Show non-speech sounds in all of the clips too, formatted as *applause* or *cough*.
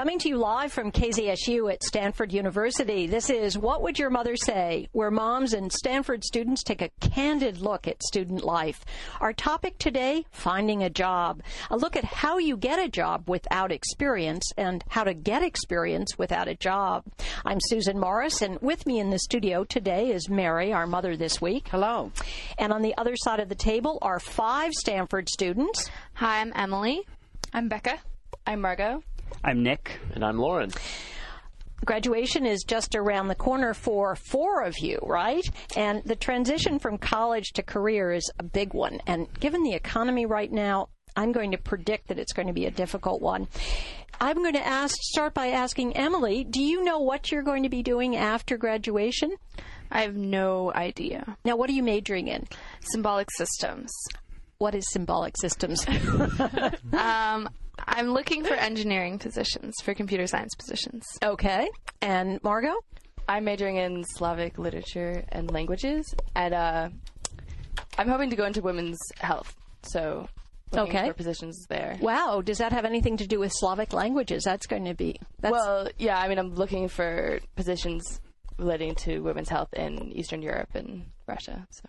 Coming to you live from KZSU at Stanford University, this is What Would Your Mother Say? where moms and Stanford students take a candid look at student life. Our topic today, finding a job. A look at how you get a job without experience and how to get experience without a job. I'm Susan Morris, and with me in the studio today is Mary, our mother this week. Hello. And on the other side of the table are five Stanford students. Hi, I'm Emily. I'm Becca. I'm Margot. I'm Nick. And I'm Lauren. Graduation is just around the corner for four of you, right? And the transition from college to career is a big one. And given the economy right now, I'm going to predict that it's going to be a difficult one. I'm going to ask, start by asking Emily, do you know what you're going to be doing after graduation? I have no idea. Now, what are you majoring in? Symbolic systems. What is symbolic systems? *laughs* um, I'm looking for engineering positions, for computer science positions. Okay. And Margot? I'm majoring in Slavic literature and languages, and uh, I'm hoping to go into women's health. So, looking okay. for positions there. Wow. Does that have anything to do with Slavic languages? That's going to be. That's... Well, yeah. I mean, I'm looking for positions relating to women's health in Eastern Europe and Russia. So.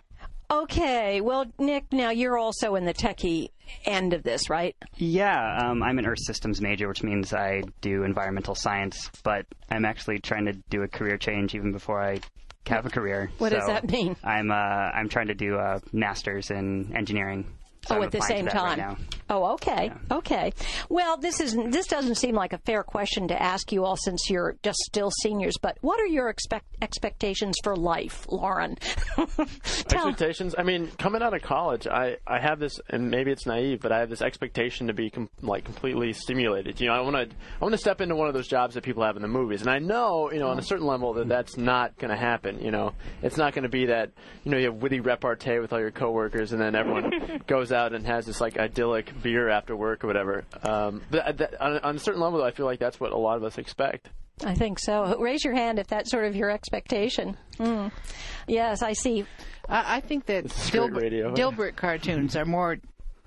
Okay. Well, Nick, now you're also in the techie end of this, right? Yeah, um, I'm an Earth Systems major, which means I do environmental science, but I'm actually trying to do a career change even before I have a career. What so does that mean? I'm uh, I'm trying to do a master's in engineering. So oh, I'm at the same time. Right. Oh, okay, Yeah. okay. Well, this is this doesn't seem like a fair question to ask you all since you're just still seniors. But what are your expect expectations for life, Lauren? *laughs* Tell- Expectations. I mean, coming out of college, I, I have this, and maybe it's naive, but I have this expectation to be com- like completely stimulated. You know, I want to I want to step into one of those jobs that people have in the movies, and I know, you know, on a certain level that that's not going to happen. You know, it's not going to be that you know you have witty repartee with all your coworkers, and then everyone *laughs* goes out and has this like idyllic beer after work or whatever. Um, but that, on, on a certain level, I feel like that's what a lot of us expect. I think so. Raise your hand if that's sort of your expectation. Mm. Yes, I see. I, I think that This is great Dilbert, radio. Dilbert cartoons are more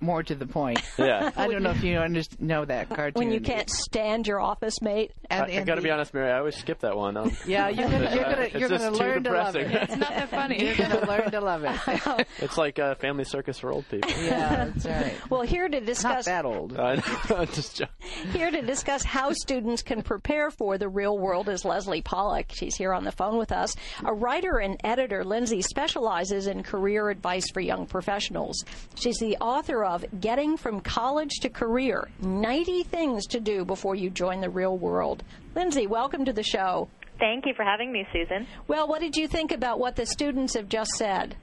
more to the point. *laughs* Yeah. I don't know if you underst- know that cartoon. When you can't stand your office mate. And, I, I got to be honest, Mary. I always skip that one. Um, Yeah, you're gonna you're *laughs* gonna *laughs* you're gonna learn to love it. It's not that funny. You're gonna learn to love it. it's like a family circus for old people. yeah, that's right. Well, here to discuss not discuss that old. I know, I'm just joking. Here to discuss how students can prepare for the real world is Leslie Pollak. She's here on the phone with us. A writer and editor, Lindsey specializes in career advice for young professionals. She's the author of Getting from College to Career 90 Things to Do Before You Join the Real World. Lindsey, welcome to the show. Thank you for having me, Susan. Well, what did you think about what the students have just said?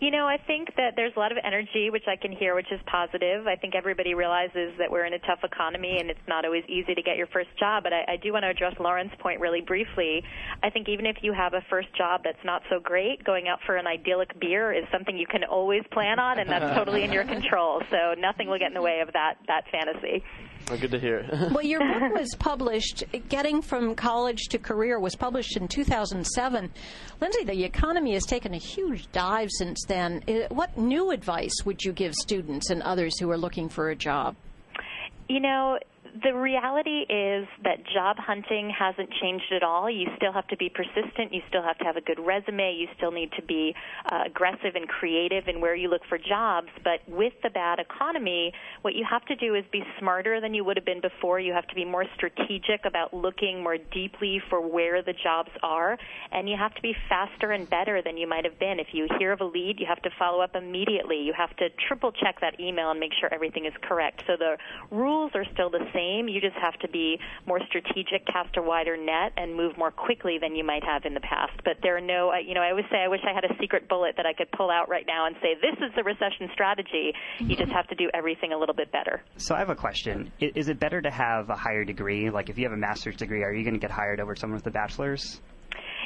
You know, I think that there's a lot of energy, which I can hear, which is positive. I think everybody realizes that we're in a tough economy and it's not always easy to get your first job. But I, I do want to address Lauren's point really briefly. I think even if you have a first job that's not so great, going out for an idyllic beer is something you can always plan on, and that's totally in your *laughs* control. So nothing will get in the way of that that fantasy. Well, good to hear. *laughs* Well, your book was published, Getting from College to Career was published in 2007. Lindsey, the economy has taken a huge dive since then. Uh, What new advice would you give students and others who are looking for a job? You know, the reality is that job hunting hasn't changed at all. You still have to be persistent. You still have to have a good resume. You still need to be uh, aggressive and creative in where you look for jobs. But with the bad economy, what you have to do is be smarter than you would have been before. You have to be more strategic about looking more deeply for where the jobs are. And you have to be faster and better than you might have been. If you hear of a lead, you have to follow up immediately. You have to triple check that email and make sure everything is correct. So the rules are still the same. You just have to be more strategic, cast a wider net, and move more quickly than you might have in the past. But there are no, I- you know, I always say I wish I had a secret bullet that I could pull out right now and say this is the recession strategy. You just have to do everything a little bit better. So I have a question. Is it better to have a higher degree? Like if you have a master's degree, are you going to get hired over someone with a bachelor's?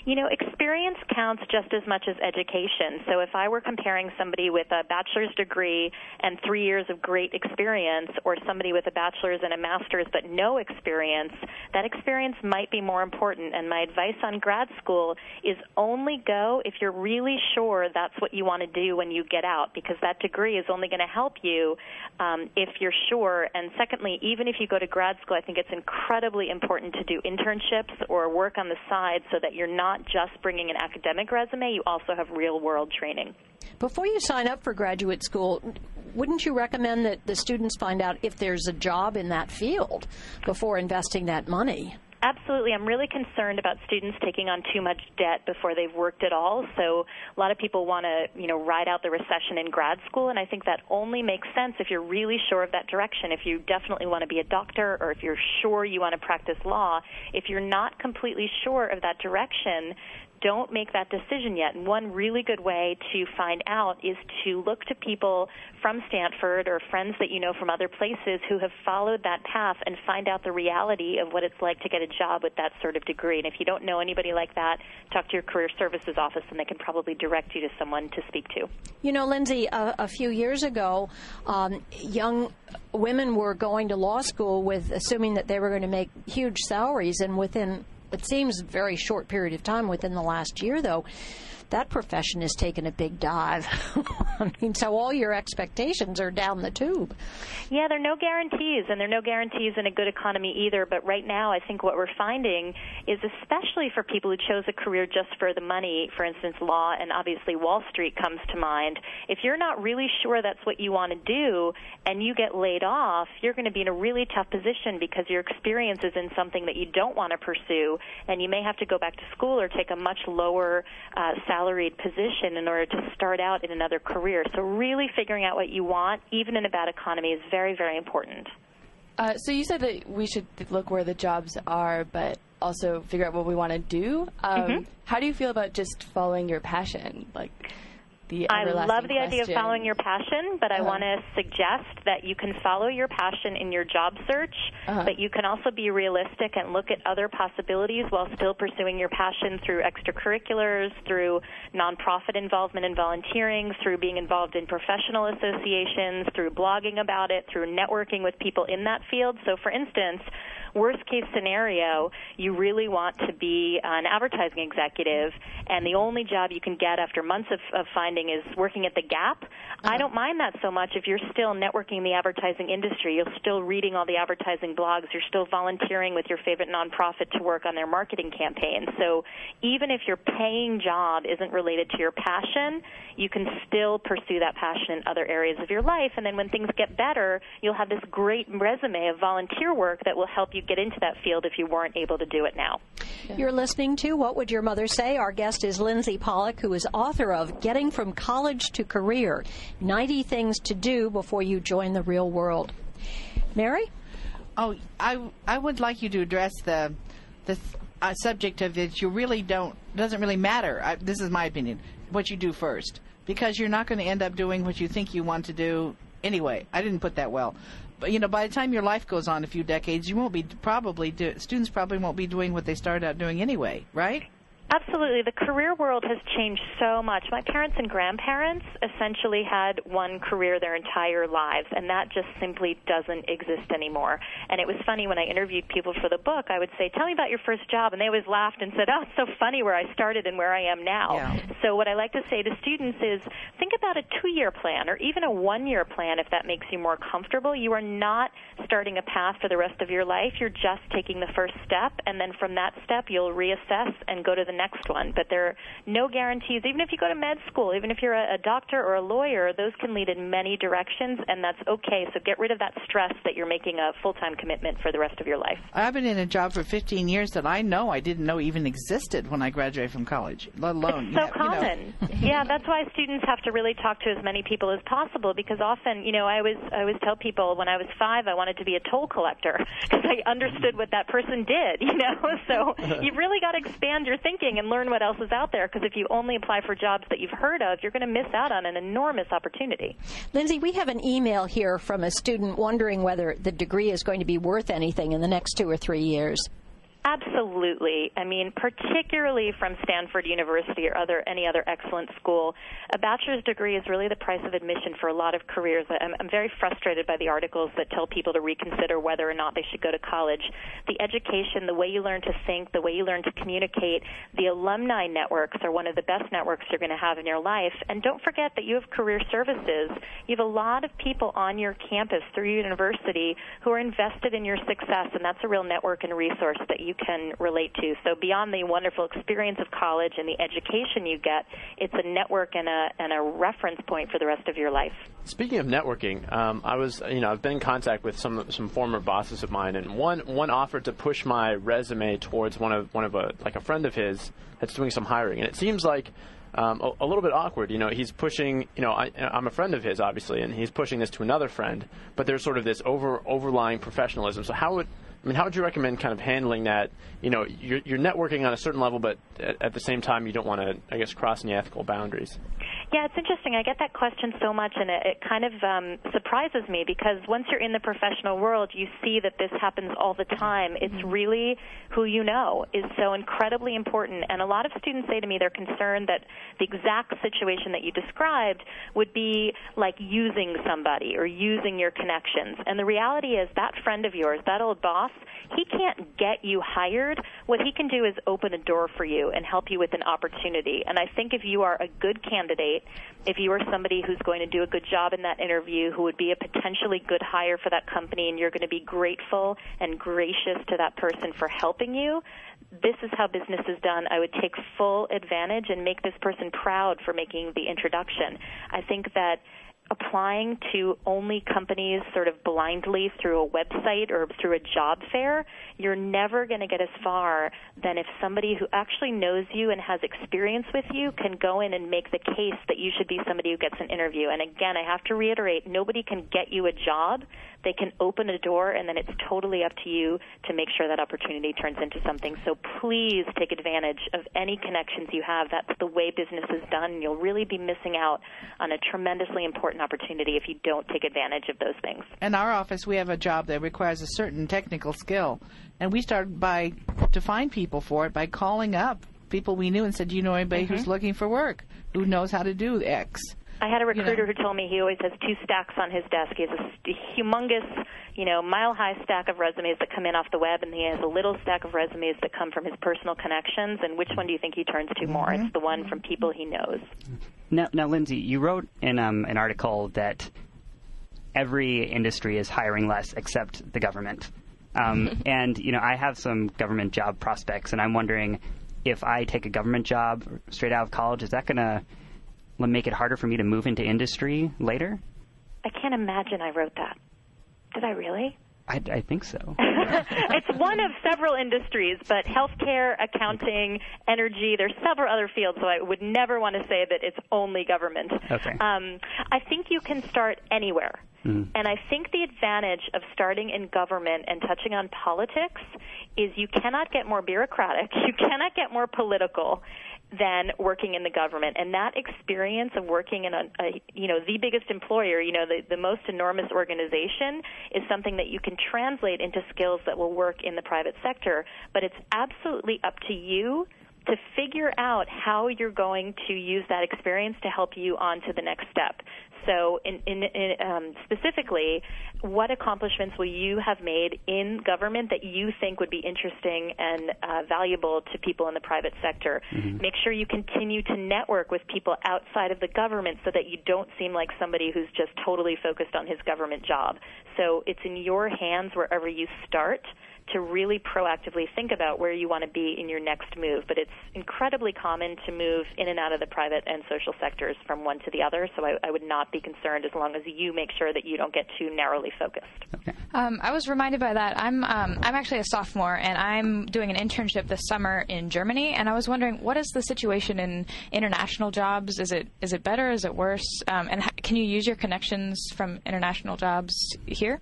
You know, experience counts just as much as education. So if I were comparing somebody with a bachelor's degree and three years of great experience, or somebody with a bachelor's and a master's but no experience, that experience might be more important. And my advice on grad school is only go if you're really sure that's what you want to do when you get out, because that degree is only going to help you um, if you're sure. And secondly, even if you go to grad school, I think it's incredibly important to do internships or work on the side so that you're not just bringing an academic resume, you also have real world training. Before you sign up for graduate school, wouldn't you recommend that the students find out if there's a job in that field before investing that money? Absolutely. I'm really concerned about students taking on too much debt before they've worked at all. So a lot of people want to, you know, ride out the recession in grad school and I think that only makes sense if you're really sure of that direction. If you definitely want to be a doctor or if you're sure you want to practice law, if you're not completely sure of that direction, don't make that decision yet. And one really good way to find out is to look to people from Stanford or friends that you know from other places who have followed that path and find out the reality of what it's like to get a job with that sort of degree. And if you don't know anybody like that, talk to your career services office and they can probably direct you to someone to speak to. You know, Lindsey, a, a few years ago, um, young women were going to law school with assuming that they were going to make huge salaries, and within it seems a very short period of time within the last year, though that profession has taken a big dive. *laughs* I mean, so all your expectations are down the tube. Yeah, there are no guarantees, and there are no guarantees in a good economy either. But right now, I think what we're finding is, especially for people who chose a career just for the money, for instance, law and obviously Wall Street comes to mind. If you're not really sure that's what you want to do, and you get laid off, you're going to be in a really tough position because your experience is in something that you don't want to pursue, and you may have to go back to school or take a much lower uh, salaried position in order to start out in another career. So really figuring out what you want, even in a bad economy, is very, very important. Uh, so you said that we should look where the jobs are, but also figure out what we want to do. Um, mm-hmm. How do you feel about just following your passion? Like, the I love the question. idea of following your passion, but I Uh-huh. want to suggest that you can follow your passion in your job search, Uh-huh. but you can also be realistic and look at other possibilities while still pursuing your passion through extracurriculars, through nonprofit involvement and volunteering, through being involved in professional associations, through blogging about it, through networking with people in that field. So, for instance, worst case scenario, you really want to be an advertising executive, and the only job you can get after months of, of finding is working at the Gap. Uh-huh. I don't mind that so much if you're still networking the advertising industry. You're still reading all the advertising blogs. You're still volunteering with your favorite nonprofit to work on their marketing campaign. So even if your paying job isn't related to your passion, you can still pursue that passion in other areas of your life. And then when things get better, you'll have this great resume of volunteer work that will help you get into that field if you weren't able to do it now. You're listening to What Would Your Mother Say? Our guest is Lindsey Pollak, who is author of Getting from College to Career 90 Things to Do Before You Join the Real World. Mary? Oh, I I would like you to address the the uh, subject of it. You really don't doesn't really matter. I, this is my opinion. What you do first, because you're not going to end up doing what you think you want to do anyway. I didn't put that well. But you know, by the time your life goes on a few decades, you won't be probably do, students probably won't be doing what they started out doing anyway, right? Absolutely. The career world has changed so much. My parents and grandparents essentially had one career their entire lives, and that just simply doesn't exist anymore. And it was funny when I interviewed people for the book, I would say, Tell me about your first job. And they always laughed and said, Oh, it's so funny where I started and where I am now. Yeah. So, what I like to say to students is think about a two year plan or even a one year plan if that makes you more comfortable. You are not starting a path for the rest of your life. You're just taking the first step, and then from that step, you'll reassess and go to the next one. But there are no guarantees. Even if you go to med school, even if you're a, a doctor or a lawyer, those can lead in many directions, and that's okay. So get rid of that stress that you're making a full time commitment for the rest of your life. I've been in a job for 15 years that I know I didn't know even existed when I graduated from college, let alone It's so you know- you know. common. *laughs* yeah, that's why students have to really talk to as many people as possible because often, you know, I always I always tell people when I was five I wanted to be a toll collector *laughs* because I understood what that person did. *laughs* You know, so you've really got to expand your thinking and learn what else is out there because if you only apply for jobs that you've heard of, you're going to miss out on an enormous opportunity. Lindsey, we have an email here from a student wondering whether the degree is going to be worth anything in the next two or three years. Absolutely. I mean, particularly from Stanford University or other any other excellent school, a bachelor's degree is really the price of admission for a lot of careers. I'm, I'm very frustrated by the articles that tell people to reconsider whether or not they should go to college. The education, the way you learn to think, the way you learn to communicate, the alumni networks are one of the best networks you're going to have in your life. And don't forget that you have career services. You have a lot of people on your campus through university who are invested in your success, and that's a real network and resource that you can relate to. So beyond the wonderful experience of college and the education you get, it's a network and a and a reference point for the rest of your life. Speaking of networking, um, I was you know I've been in contact with some some former bosses of mine, and one one offered to push my resume towards one of one of a like a friend of his that's doing some hiring, and it seems like. Um, a, a, little bit awkward. You know, he's pushing. You know, I, am a friend of his, obviously, and he's pushing this to another friend. But there's sort of this over overlying professionalism. So how would I mean, how would you recommend kind of handling that? You know, you're, you're networking on a certain level, but at, at the same time, you don't want to, I guess, cross any ethical boundaries. Yeah, it's interesting. I get that question so much, and it, it kind of um, surprises me because once you're in the professional world, you see that this happens all the time. It's mm-hmm. really who you know is so incredibly important. And a lot of students say to me they're concerned that the exact situation that you described would be like using somebody or using your connections. And the reality is that friend of yours, that old boss, he can't get you hired. What he can do is open a door for you and help you with an opportunity. And I think if you are a good candidate, if you are somebody who's going to do a good job in that interview, who would be a potentially good hire for that company, and you're going to be grateful and gracious to that person for helping you, this is how business is done. I would take full advantage and make this person proud for making the introduction. I think that applying to only companies sort of blindly through a website or through a job fair, you're never going to get as far than if somebody who actually knows you and has experience with you can go in and make the case that you should be somebody who gets an interview. And again, I have to reiterate, nobody can get you a job. They can open a door and then it's totally up to you to make sure that opportunity turns into something. So please take advantage of any connections you have. That's the way business is done. You'll really be missing out on a tremendously important important opportunity if you don't take advantage of those things. In our office, we have a job that requires a certain technical skill, and we started by to find people for it by calling up people we knew and said, "Do you know anybody mm-hmm. who's looking for work who knows how to do X?" I had a recruiter you know. who told me he always has two stacks on his desk. He has a humongous, you know, mile-high stack of resumes that come in off the web, and he has a little stack of resumes that come from his personal connections. And which one do you think he turns to more? Mm-hmm. It's the one from people he knows. Now, now Lindsey, you wrote in um, an article that every industry is hiring less except the government. Um, *laughs* and you know, I have some government job prospects, and I'm wondering if I take a government job straight out of college, is that going to make it harder for me to move into industry later? I can't imagine I wrote that. Did I really? I, I think so. *laughs* *laughs* it's one of several industries, but healthcare, accounting, energy, there's several other fields, so I would never want to say that it's only government. Okay. Um, I think you can start anywhere. Mm. And I think the advantage of starting in government and touching on politics is you cannot get more bureaucratic, *laughs* you cannot get more political, than working in the government. And that experience of working in a, a you know the biggest employer, you know the, the most enormous organization, is something that you can translate into skills that will work in the private sector. But it's absolutely up to you to figure out how you're going to use that experience to help you on to the next step. So, in, in, in, um, specifically, what accomplishments will you have made in government that you think would be interesting and uh, valuable to people in the private sector? Mm-hmm. Make sure you continue to network with people outside of the government so that you don't seem like somebody who's just totally focused on his government job. So, it's in your hands wherever you start to really proactively think about where you want to be in your next move. But it's incredibly common to move in and out of the private and social sectors from one to the other. So I, I would not be concerned as long as you make sure that you don't get too narrowly focused. Okay. Um, I was reminded by that. I'm um, I'm actually a sophomore and I'm doing an internship this summer in Germany. And I was wondering, what is the situation in international jobs? Is it is it better? Is it worse? Um, and can you use your connections from international jobs here?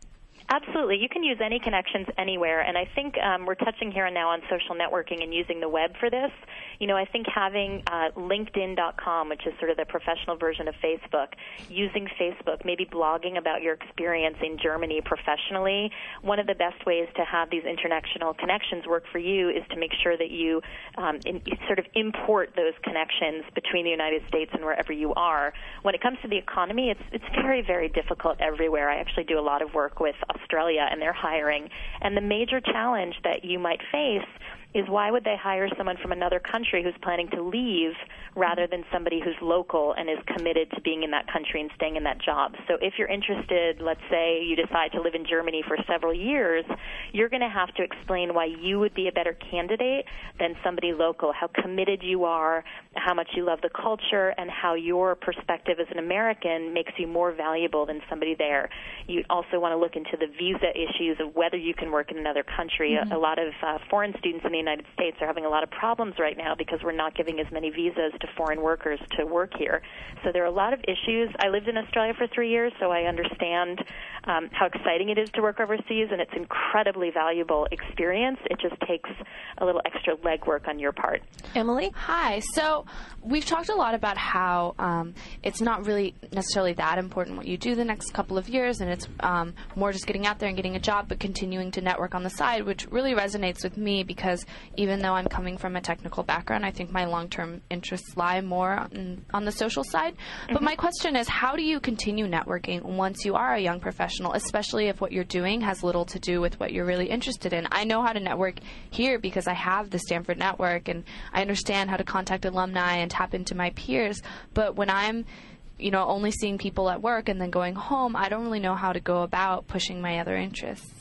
Absolutely. You can use any connections anywhere. And I think um, we're touching here and now on social networking and using the web for this. You know, I think having uh, LinkedIn.com, which is sort of the professional version of Facebook, using Facebook, maybe blogging about your experience in Germany professionally, one of the best ways to have these international connections work for you is to make sure that you, um, in, sort of import those connections between the United States and wherever you are. When it comes to the economy, it's, it's very, very difficult everywhere. I actually do a lot of work with Australia and they're hiring. And the major challenge that you might face is why would they hire someone from another country who's planning to leave rather than somebody who's local and is committed to being in that country and staying in that job? So if you're interested, let's say you decide to live in Germany for several years, you're going to have to explain why you would be a better candidate than somebody local, how committed you are, how much you love the culture, and how your perspective as an American makes you more valuable than somebody there. You also want to look into the visa issues of whether you can work in another country. Mm-hmm. A, a, lot of uh, foreign students in the United States are having a lot of problems right now because we're not giving as many visas to foreign workers to work here. So there are a lot of issues. I lived in Australia for three years, so I understand um, how exciting it is to work overseas, and it's incredibly valuable experience. It just takes a little extra legwork on your part. Emily? Hi. So we've talked a lot about how um, it's not really necessarily that important what you do the next couple of years, and it's um, more just getting out there and getting a job, but continuing to network on the side, which really resonates with me because even though I'm coming from a technical background, I think my long term interests lie more on, on the social side. Mm-hmm. But my question is how do you continue networking once you are a young professional, especially if what you're doing has little to do with what you're really interested in? I know how to network here because I have the Stanford network and I understand how to contact alumni and tap into my peers. But when I'm you know, only seeing people at work and then going home, I don't really know how to go about pushing my other interests.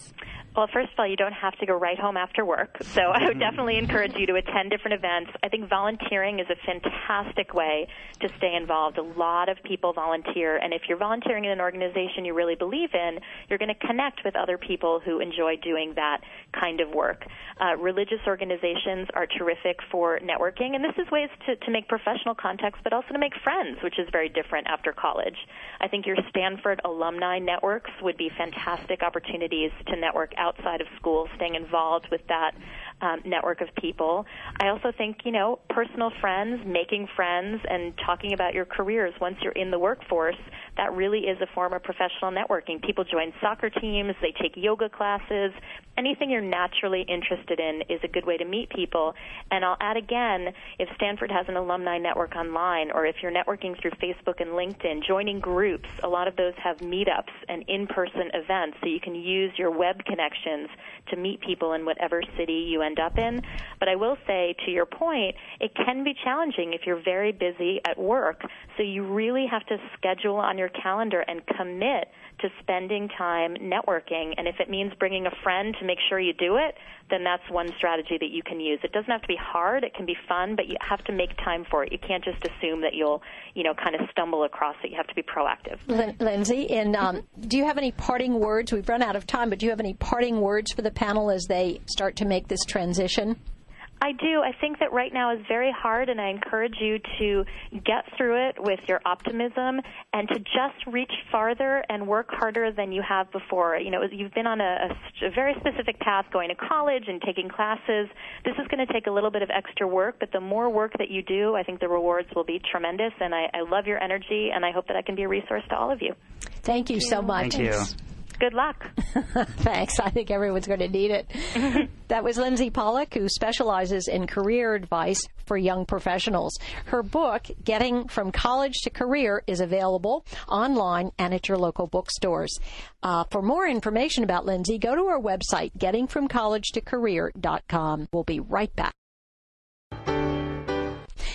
Well, first of all, you don't have to go right home after work. So I would definitely encourage you to attend different events. I think volunteering is a fantastic way to stay involved. A lot of people volunteer, and if you're volunteering in an organization you really believe in, you're going to connect with other people who enjoy doing that kind of work. Uh, religious organizations are terrific for networking, and this is ways to, to make professional contacts, but also to make friends, which is very different after college. I think your Stanford alumni networks would be fantastic opportunities to network outside of school, staying involved with that um, network of people. I also think, you know, personal friends, making friends, and talking about your careers once you're in the workforce, that really is a form of professional networking. People join soccer teams, they take yoga classes. Anything you're naturally interested in is a good way to meet people. And I'll add again, if Stanford has an alumni network online, or if you're networking through Facebook and LinkedIn, joining groups, a lot of those have meetups and in person events, so you can use your web connections to meet people in whatever city you end up in. But I will say, to your point, it can be challenging if you're very busy at work. So you really have to schedule on your calendar and commit to spending time networking. And if it means bringing a friend to make sure you do it, then that's one strategy that you can use. It doesn't have to be hard. It can be fun, but you have to make time for it. You can't just assume that you'll, you know, kind of stumble across it. You have to be proactive. Lindsey, and um, do you have any parting words? We've run out of time, but do you have any parting words for the panel as they start to make this transition? I do. I think that right now is very hard, and I encourage you to get through it with your optimism and to just reach farther and work harder than you have before. You know, you've been on a, a, a very specific path going to college and taking classes. This is going to take a little bit of extra work, but the more work that you do, I think the rewards will be tremendous. And I, I love your energy, and I hope that I can be a resource to all of you. Thank you, Thank you. so much. Thank you good luck. *laughs* Thanks. I think everyone's going to need it. *laughs* that was Lindsey Pollak, who specializes in career advice for young professionals. Her book, Getting from College to Career, is available online and at your local bookstores. Uh, for more information about Lindsey, go to our website, gettingfromcollegetocareer.com. We'll be right back.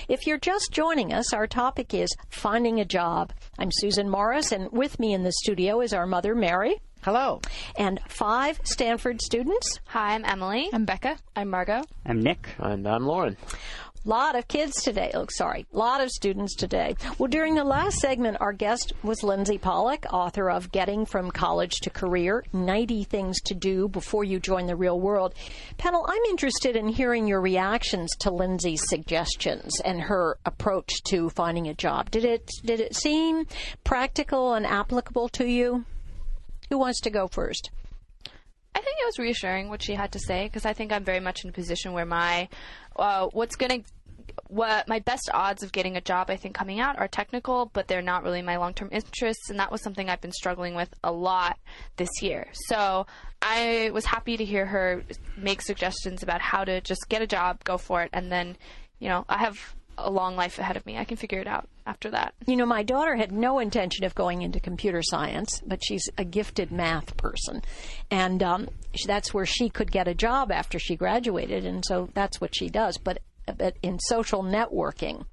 If you're just joining us, our topic is finding a job. I'm Susan Morris, and with me in the studio is our mother, Mary. Hello. And five Stanford students. Hi, I'm Emily. I'm Becca. I'm Margot. I'm Nick. And I'm Lauren lot of kids today. Oh, sorry, a lot of students today. Well, during the last segment, our guest was Lindsey Pollak, author of Getting from College to Career 90 Things to Do Before You Join the Real World. Panel, I'm interested in hearing your reactions to Lindsey's suggestions and her approach to finding a job. Did it, did it seem practical and applicable to you? Who wants to go first? I think it was reassuring what she had to say because I think I'm very much in a position where my uh, what's going to what my best odds of getting a job I think coming out are technical, but they're not really my long term interests, and that was something I've been struggling with a lot this year. So I was happy to hear her make suggestions about how to just get a job, go for it, and then, you know, I have a long life ahead of me. I can figure it out after that. You know, my daughter had no intention of going into computer science, but she's a gifted math person. And um, that's where she could get a job after she graduated. And so that's what she does, but, but in social networking.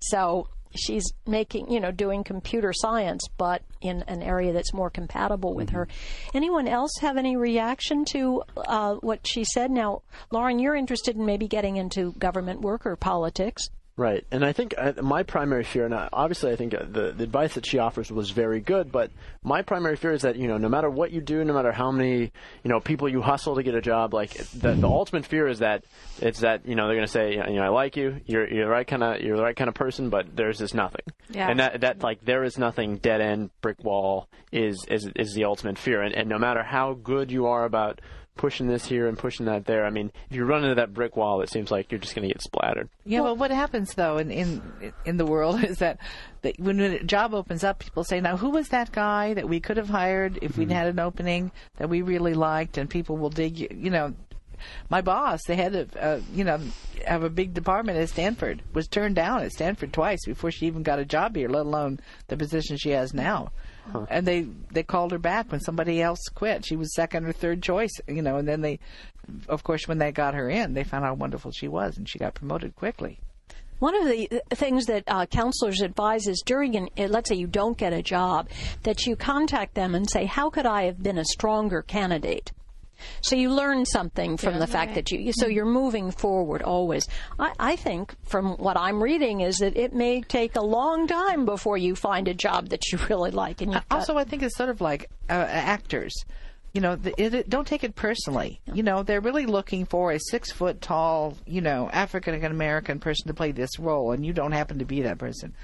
So she's making, you know, doing computer science, but in an area that's more compatible with her. Anyone else have any reaction to uh, what she said? Now, Lauren, you're interested in maybe getting into government work or politics. Right, and I think uh, my primary fear, and obviously I think uh, the, the advice that she offers was very good, but my primary fear is that you know no matter what you do, no matter how many you know people you hustle to get a job, like the, the ultimate fear is that it's that you know they're going to say you know I like you, you're you're the right kind of you're the right kind of person, but there's just nothing, Yeah. and that that like there is nothing, dead end brick wall is is is the ultimate fear, and and no matter how good you are about pushing this here and pushing that there, I mean if you run into that brick wall, it seems like you're just going to get splattered. Yeah, well, what happens though in in in the world *laughs* is that, that when a job opens up, people say, "Now, who was that guy that we could have hired if we'd had an opening that we really liked?" And people will dig, you, you know. My boss, the head of, uh, you know, have a big department at Stanford, was turned down at Stanford twice before she even got a job here, let alone the position she has now. And they they called her back when somebody else quit. She was second or third choice, you know. And then they, of course, when they got her in, they found out how wonderful she was, and she got promoted quickly. One of the things that uh, counselors advise is during an, uh, let's say you don't get a job, that you contact them and say, how could I have been a stronger candidate? So you learn something from the fact that you, so you're moving forward always. I, I think from what I'm reading is that it may take a long time before you find a job that you really like. And you've got- Also, I think it's sort of like uh, actors. You know, the, it, it- don't take it personally. You know, they're really looking for a six foot tall, you know, African American person to play this role, and you don't happen to be that person.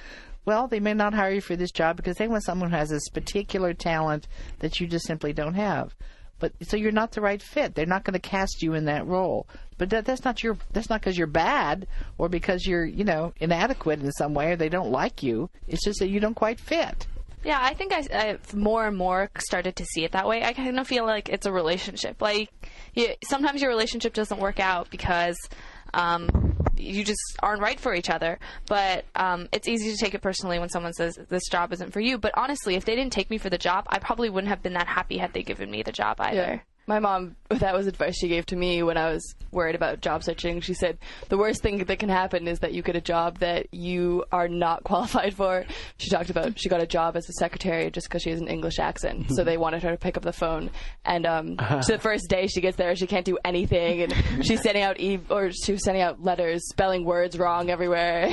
Well, they may not hire you for this job because they want someone who has this particular talent that you just simply don't have. But so you're not the right fit. They're not going to cast you in that role. But that, that's not your. That's not because you're bad or because you're, you know, inadequate in some way or they don't like you. It's just that you don't quite fit. Yeah, I think I, I've more and more started to see it that way. I kind of feel like it's a relationship. Like, you, sometimes your relationship doesn't work out because um, you just aren't right for each other. But um, it's easy to take it personally when someone says this job isn't for you. But honestly, if they didn't take me for the job, I probably wouldn't have been that happy had they given me the job either. My mom, *laughs* that was advice she gave to me when I was worried about job searching. She said, the worst thing that can happen is that you get a job that you are not *laughs* qualified for. She talked about she got a job as a secretary just because she has an English accent. so they wanted her to pick up the phone. And um, *laughs* so the first day she gets there, she can't do anything. And she's sending out e- or she was sending out letters, spelling words wrong everywhere.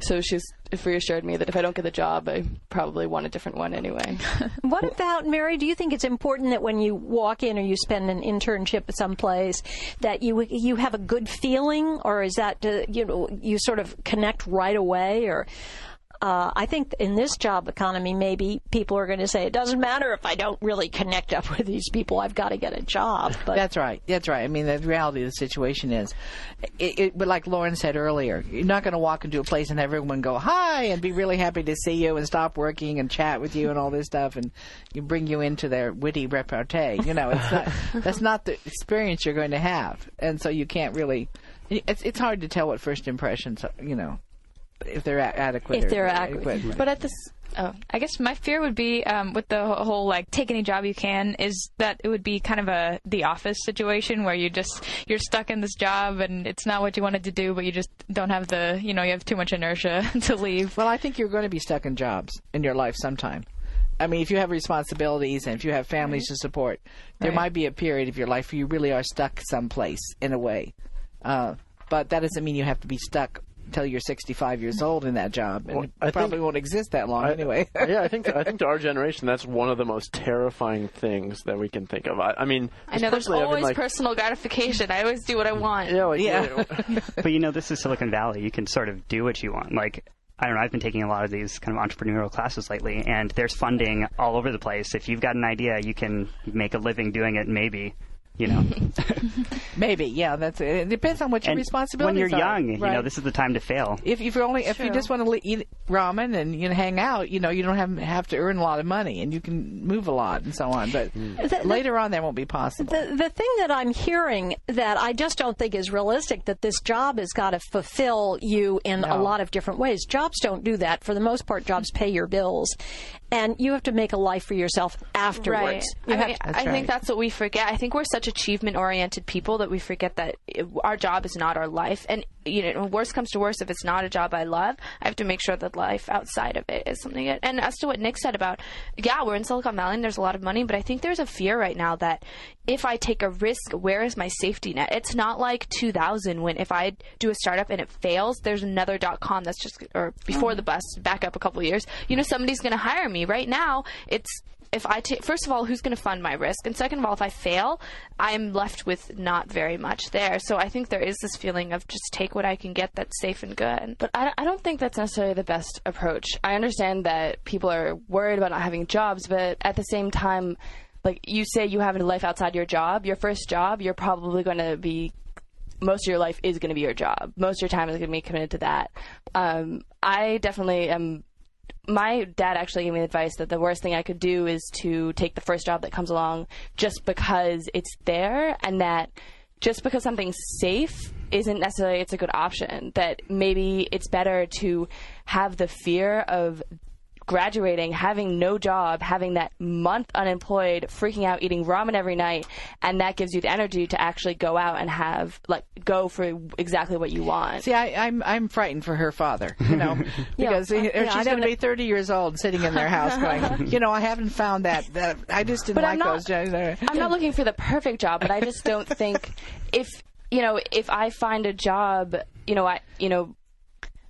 So she's reassured me that if I don't get the job, I probably want a different one anyway. *laughs* What about Mary? Do you think it's important that when you walk in or you spend an internship at some place that you you have a good feeling, or is that uh, you know you sort of connect right away? Or uh, I think in this job economy, maybe people are going to say it doesn't matter if I don't really connect up with these people. I've got to get a job. But That's right. That's right. I mean, the reality of the situation is, it, it, but like Lauren said earlier, you're not going to walk into a place and everyone go hi and be really happy to see you and stop working and chat with you and all this stuff and you bring you into their witty repartee. You know, it's not *laughs* that's not the experience you're going to have, and so you can't really. It's it's hard to tell what first impressions. You know, if they're a- adequate. If they're adequate. But at this, oh, I guess my fear would be um, with the whole like take any job you can is that it would be kind of a the office situation where you just you're stuck in this job and it's not what you wanted to do, but you just don't have the you know you have too much inertia *laughs* to leave. Well, I think you're going to be stuck in jobs in your life sometime. I mean, if you have responsibilities and if you have families to support, there Right. might be a period of your life where you really are stuck someplace in a way. Uh, but that doesn't mean you have to be stuck until you're 65 years old in that job, and Well, it I think- probably won't exist that long I- anyway. *laughs* yeah, I think I think to our *laughs* generation, that's one of the most terrifying things that we can think of. I, I mean, I know there's personally, I mean, always like, personal gratification. I always do what I want. yeah, like, Yeah. *laughs* but you know, this is Silicon Valley. You can sort of do what you want. Like, I don't know, I've been taking a lot of these kind of entrepreneurial classes lately, and there's funding all over the place. If you've got an idea, you can make a living doing it, maybe. You know, *laughs* Maybe, yeah. That's it. It depends on what your and when you're are. young, you know, this is the time to fail. if if you only if you just want to eat ramen and you know, hang out, you know, you don't have have to earn a lot of money and you can move a lot and so on. But hmm. The- later on, that won't be possible. The, the thing that I'm hearing that I just don't think is realistic that this job has got to fulfill you in a lot of different ways. Jobs don't do that. For the most part, jobs pay your bills. And you have to make a life for yourself afterwards. Right. You I, have mean, to- I right. think that's what we forget. I think we're such achievement-oriented people that we forget that our job is not our life. And you know, when worst comes to worst, if it's not a job I love, I have to make sure that life outside of it is something. That, and as to what Nick said about, yeah, we're in Silicon Valley and there's a lot of money, but I think there's a fear right now that if I take a risk, where is my safety net? It's not like 2000 when if I do a startup and it fails, there's another dot com that's just or before mm-hmm. the bust, back up a couple years. You know, somebody's going to hire me. Right now, it's if I take, first of all, who's going to fund my risk? And second of all, if I fail, I'm left with not very much there. So I think there is this feeling of just take what I can get that's safe and good. But I, I don't think that's necessarily the best approach. I understand that people are worried about not having jobs, but at the same time, like you say, you have a life outside your job. Your first job, you're probably going to be. Most of your life is going to be your job. Most of your time is going to be committed to that. Um, I definitely am my dad actually gave me advice that the worst thing I could do is to take the first job that comes along just because it's there and that just because something's safe isn't necessarily it's a good option. That maybe it's better to have the fear of graduating, having no job, having that month unemployed, freaking out, eating ramen every night, and that gives you the energy to actually go out and have like go for exactly what you want. See, I, I'm I'm frightened for her father, you know, *laughs* because he- yeah, she's going to be 30 years old, sitting in their house, going, *laughs* you know, I haven't found that. that I just didn't But like I'm not- those. jobs. I'm not looking for the perfect job, but I just don't think *laughs* if you know if I find a job, you know, I you know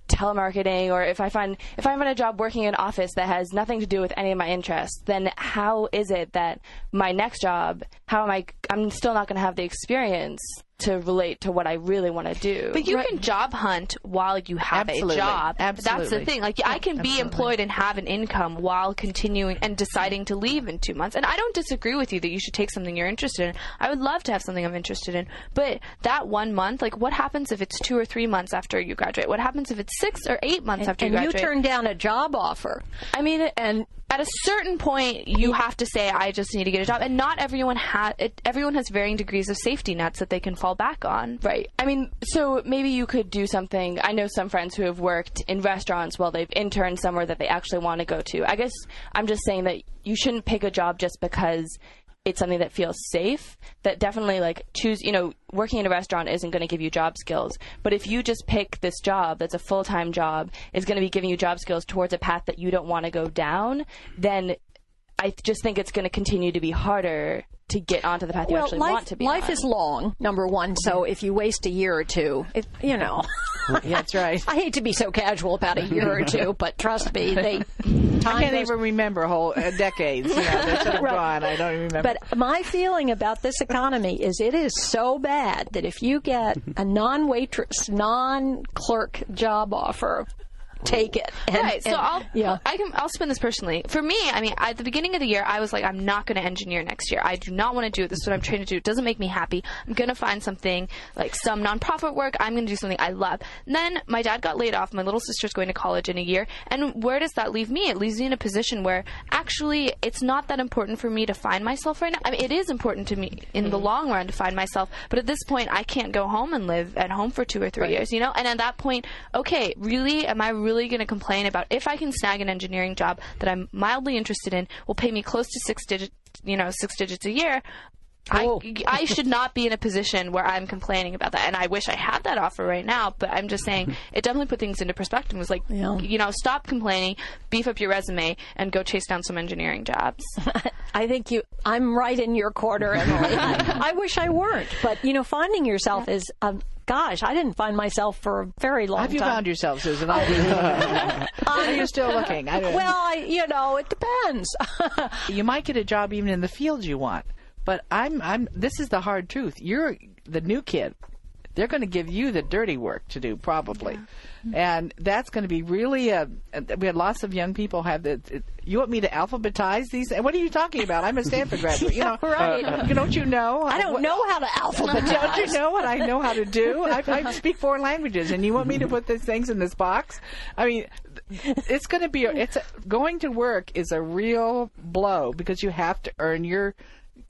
telemarketing or if I find if I find a job working in an office that has nothing to do with any of my interests, then how is it that my next job, how am I I'm still not going to have the experience to relate to what I really want to do. But you can job hunt while you have Absolutely. a job. Absolutely. That's the thing. Like I can be employed and have an income while continuing and deciding to leave in two months. And I don't disagree with you that you should take something you're interested in. I would love to have something I'm interested in. But that one month, like what happens if it's two or three months after you graduate? What happens if it's six or eight months after and you you turn down a job offer. I mean, And at a certain point, you have to say, "I just need to get a job," and not everyone has. Everyone has varying degrees of safety nets that they can fall back on. Right. I mean, so maybe you could do something. I know some friends who have worked in restaurants while they've interned somewhere that they actually want to go to. I guess I'm just saying that you shouldn't pick a job just because it's something that feels safe. That definitely, like, choose, you know, working in a restaurant isn't going to give you job skills. But if you just pick this job that's a full time job, is going to be giving you job skills towards a path that you don't want to go down, then I just think it's going to continue to be harder to get onto the path you well, actually life, want to be life on. is long, number one. So if you waste a year or two, it, you know. *laughs* Yeah, that's right. I hate to be so casual about a year or two, but trust me, they. *laughs* I can't goes even remember whole uh, decades. You *laughs* know, Right. gone. I don't even remember. But my feeling about this economy is it is so bad that if you get a non waitress, non clerk job offer, take it. And- right. So and- I'll yeah. I can I'll spin this personally. For me, I mean, at the beginning of the year, I was like, I'm not going to engineer next year. I do not want to do it. This is what I'm trying to do. It doesn't make me happy. I'm going to find something like some nonprofit work. I'm going to do something I love. And then my dad got laid off. My little sister's going to college in a year. And where does that leave me? It leaves me in a position where actually it's not that important for me to find myself right now. I mean, it is important to me in the mm-hmm. long run to find myself. But at this point, I can't go home and live at home for two or three years. You know. And at that point, okay, really, am I really going to complain about if I can snag an engineering job that I'm mildly interested in, will pay me close to six digits, you know, six digits a year? Oh. I, I should not be in a position where I'm complaining about that. And I wish I had that offer right now, but I'm just saying *laughs* it definitely put things into perspective. It was like, Yeah. you know, stop complaining, beef up your resume, and go chase down some engineering jobs. *laughs* I think you. I'm right in your corner, Emily. I, *laughs* I wish I weren't, but you know, finding yourself is. Um, gosh, I didn't find myself for a very long have you time. found yourself, Susan? Oh. *laughs* Are you still looking? Well, I, you know, it depends. *laughs* you might get a job even in the field you want. But I'm I'm this is the hard truth. You're the new kid. They're going to give you the dirty work to do probably. And that's going to be really a. We had lots of young people have the. You want me to alphabetize these? What are you talking about? I'm a Stanford graduate. You know, *laughs* right. uh, don't you know? I don't know how to alphabetize. *laughs* Don't you know what I know how to do? I, I speak four languages, and you want me to put these things in this box? I mean, it's going to be. a- It's a, going to work is a real blow because you have to earn your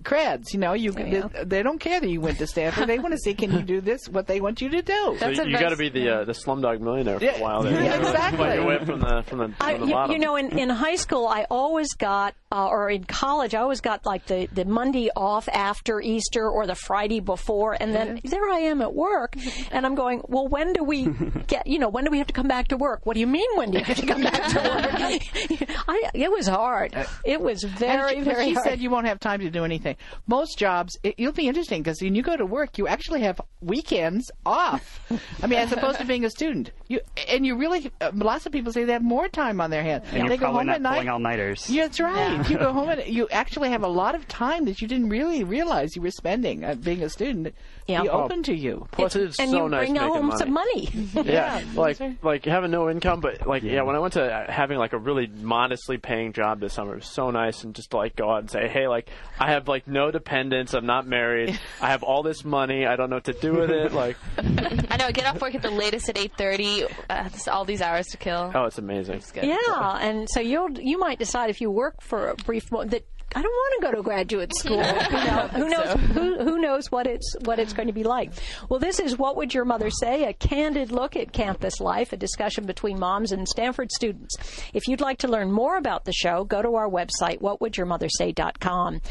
creds. You know, you they, they don't care that you went to Stanford. They want to see can you do this what they want you to do. So you, got to be the uh, the Slumdog Millionaire for Yeah. a while there. Yeah, *laughs* exactly. Fight your way from the from the, from I, the you, bottom. you know, in, in high school, I always got, uh, or in college, I always got like the, the Monday off after Easter or the Friday before, and then there I am at work, and I'm going, well, when do we *laughs* get, you know, when do we have to come back to work? What do you mean, when do you have to come back to work? *laughs* I, it was hard. It was very, and she, very she hard. said you won't have time to do anything. Most jobs, it, you'll be interesting because when you go to work, you actually have weekends off. I mean, as opposed to being a student, you and you really. Uh, lots of people say they have more time on their hands. And they you're go home not at night. all nighters. Yeah, that's right. You go home *laughs* and you actually have a lot of time that you didn't really realize you were spending uh, being a student. Yeah. Be Oh. open to you. Plus, it's and so you nice bring making home money. some money. *laughs* Yeah, like like having no income, but like yeah. when I went to uh, having like a really modestly paying job this summer, it was so nice and just to like go out and say, hey, like I have like no dependents, I'm not married, *laughs* I have all this money, I don't know what to do with it. Like, *laughs* I know. Get off work at the latest at eight thirty. Uh, all these hours to kill. oh, it's amazing. Good. Yeah, and so you'll you might decide if you work for a brief moment that I don't want to go to graduate school. *laughs* You know, who knows who, who knows what it's what it's going to be like. Well, this is what would your mother say? A candid look at campus life, a discussion between moms and Stanford students. If you'd like to learn more about the show, go to our website whatwouldyourmothersay.com.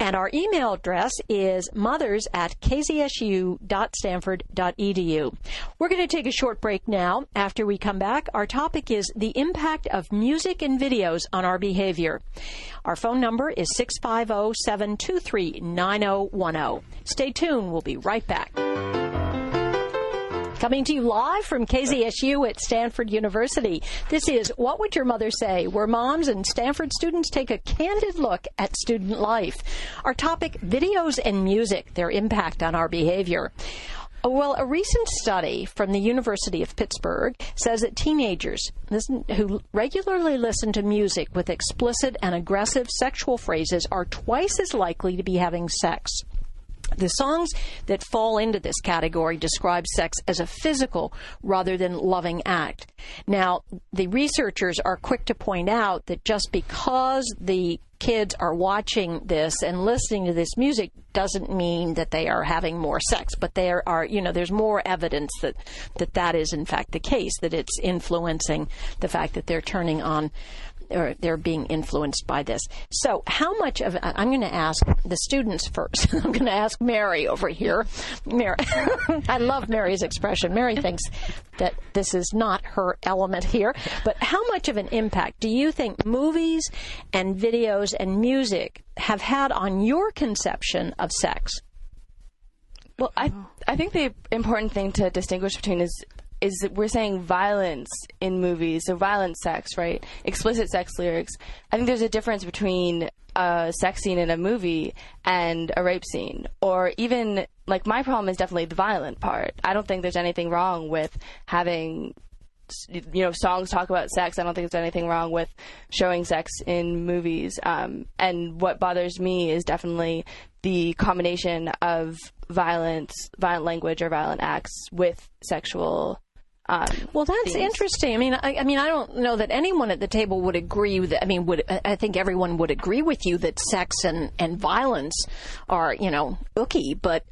And our email address is mothers at kzsu.stanford.edu. We're going to take a short break now. After we come back, our topic is the impact of music and videos on our behavior. Our phone number is 650 723 9010. Stay tuned. We'll be right back. Coming to you live from KZSU at Stanford University. This is What Would Your Mother Say? where moms and Stanford students take a candid look at student life. Our topic, videos and music, their impact on our behavior. Well, a recent study from the University of Pittsburgh says that teenagers listen, who regularly listen to music with explicit and aggressive sexual phrases are twice as likely to be having sex. The songs that fall into this category describe sex as a physical rather than loving act. Now, the researchers are quick to point out that just because the kids are watching this and listening to this music doesn't mean that they are having more sex, but there are, you know, there's more evidence that that, that is in fact the case, that it's influencing the fact that they're turning on or they're being influenced by this. So, how much of I'm going to ask the students first. *laughs* I'm going to ask Mary over here. Mary, *laughs* I love Mary's expression. Mary thinks that this is not her element here. But how much of an impact do you think movies and videos and music have had on your conception of sex? Well, I I think the important thing to distinguish between is is that we're saying violence in movies, so violent sex, right? Explicit sex lyrics. I think there's a difference between a sex scene in a movie and a rape scene, or even like my problem is definitely the violent part. I don't think there's anything wrong with having you know songs talk about sex i don't think there's anything wrong with showing sex in movies um, and what bothers me is definitely the combination of violence violent language or violent acts with sexual um, Well, that's interesting. I mean, I, I mean, I don't know that anyone at the table would agree with. I mean, would I I think everyone would agree with you that sex and and violence are you know ooky, but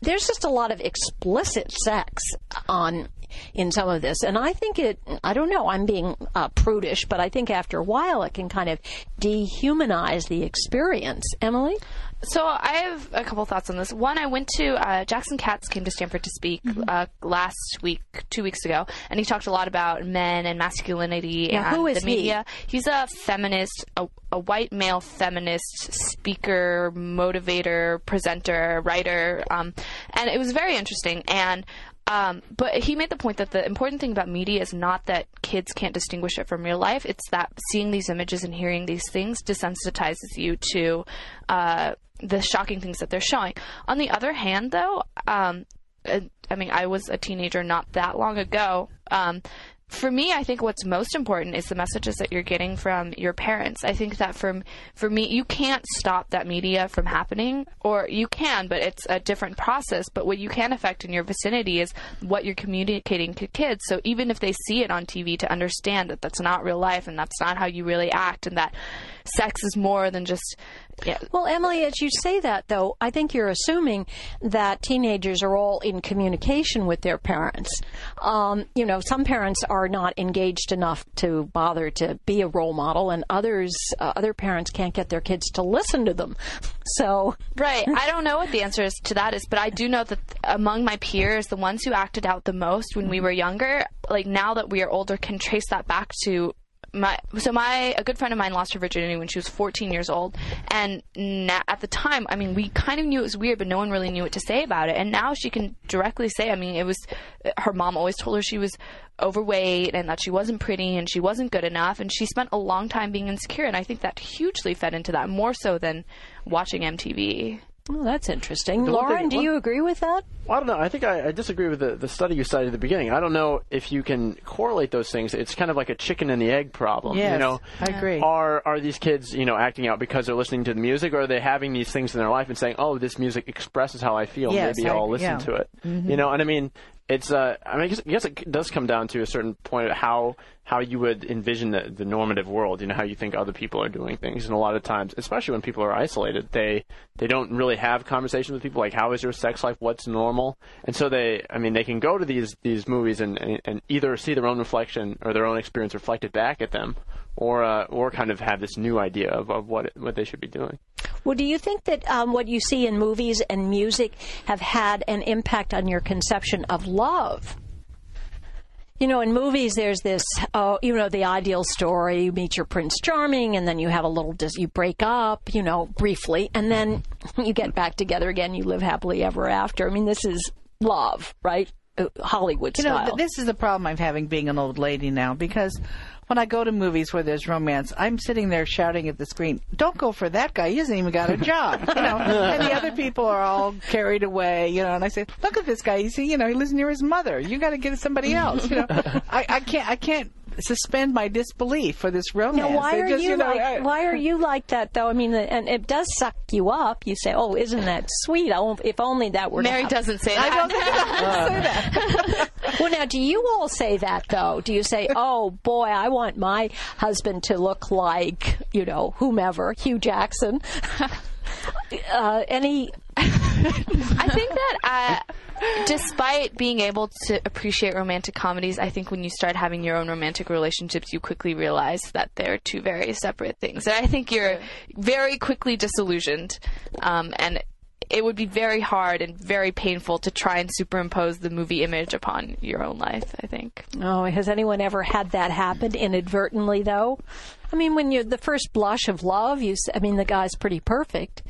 there's just a lot of explicit sex on in some of this, and I think it. I don't know. I'm being uh, prudish, but I think after a while it can kind of dehumanize the experience. Emily. So I have a couple thoughts on this. One, I went to uh, Jackson Katz came to Stanford to speak Mm-hmm. uh, last week, two weeks ago, and he talked a lot about men and masculinity Yeah, and who is the he? media. He's a feminist, a, a white male feminist speaker, motivator, presenter, writer, um, and it was very interesting. And um, but he made the point that the important thing about media is not that kids can't distinguish it from real life. It's that seeing these images and hearing these things desensitizes you to uh, the shocking things that they're showing. On the other hand, though, um, uh, I mean, I was a teenager not that long ago. Um, for me, I think what's most important is the messages that you're getting from your parents. I think that from for me, you can't stop that media from happening, or you can, but it's a different process. But what you can affect in your vicinity is what you're communicating to kids. So even if they see it on TV, to understand that that's not real life and that's not how you really act, and that sex is more than just yeah. Well, Emily, as you say that, though, I think you're assuming that teenagers are all in communication with their parents. Um, you know, some parents are not engaged enough to bother to be a role model, and others, uh, other parents can't get their kids to listen to them. *laughs* So, right, *laughs* I don't know what the answer is to that is, but I do know that among my peers, the ones who acted out the most when we were younger, like now that we are older, can trace that back to my so my a good friend of mine lost her virginity when she was 14 years old and na- at the time i mean we kind of knew it was weird but no one really knew what to say about it and now she can directly say i mean it was her mom always told her she was overweight and that she wasn't pretty and she wasn't good enough and she spent a long time being insecure and i think that hugely fed into that more so than watching mtv Oh, that's interesting. The Lauren, thing- do one- you agree with that? Well, I don't know. I think I, I disagree with the, the study you cited at the beginning. I don't know if you can correlate those things. It's kind of like a chicken and the egg problem. Yes, you know, I agree. Are are these kids, you know, acting out because they're listening to the music, or are they having these things in their life and saying, "Oh, this music expresses how I feel. Yes, Maybe I- I'll listen yeah. to it." Mm-hmm. You know, and I mean, it's. Uh, I mean, I guess, I guess it does come down to a certain point of how how you would envision the, the normative world. You know, how you think other people are doing things, and a lot of times, especially when people are isolated, they they don't really have conversations with people like, "How is your sex life? What's normal?" And so they, I mean, they can go to these these movies and and, and either see their own reflection or their own experience reflected back at them, or uh, or kind of have this new idea of, of what what they should be doing. Well, do you think that um, what you see in movies and music have had an impact on your conception of love? You know, in movies, there's this, oh, you know, the ideal story. You meet your Prince Charming, and then you have a little, dis- you break up, you know, briefly, and then *laughs* you get back together again. You live happily ever after. I mean, this is love, right? Uh, Hollywood You know, style. th- this is the problem I'm having being an old lady now because when I go to movies where there's romance, I'm sitting there shouting at the screen, "Don't go for that guy. He hasn't even got a job." You know, *laughs* and the other people are all carried away. You know, and I say, "Look at this guy. He's you know he lives near his mother. You got to get somebody else." You know, *laughs* I, I can't I can't suspend my disbelief for this romance. Now, why are just, you, know, like? I- why are you like that, though? I mean, the- and it does suck you up. You say, "Oh, isn't that sweet? Oh, if only that were." mary doesn't say that. I don't *laughs* that say that. *laughs* Well, now, do you all say that though? Do you say, "Oh boy, I want my husband to look like you know whomever, Hugh Jackson"? *laughs* uh, any? *laughs* I think that uh, despite being able to appreciate romantic comedies, I think when you start having your own romantic relationships, you quickly realize that they're two very separate things. And I think you're very quickly disillusioned. Um, and it would be very hard and very painful to try and superimpose the movie image upon your own life, I think. Oh, has anyone ever had that happen inadvertently though? I mean, when you're the first blush of love, you. I mean, the guy's pretty perfect.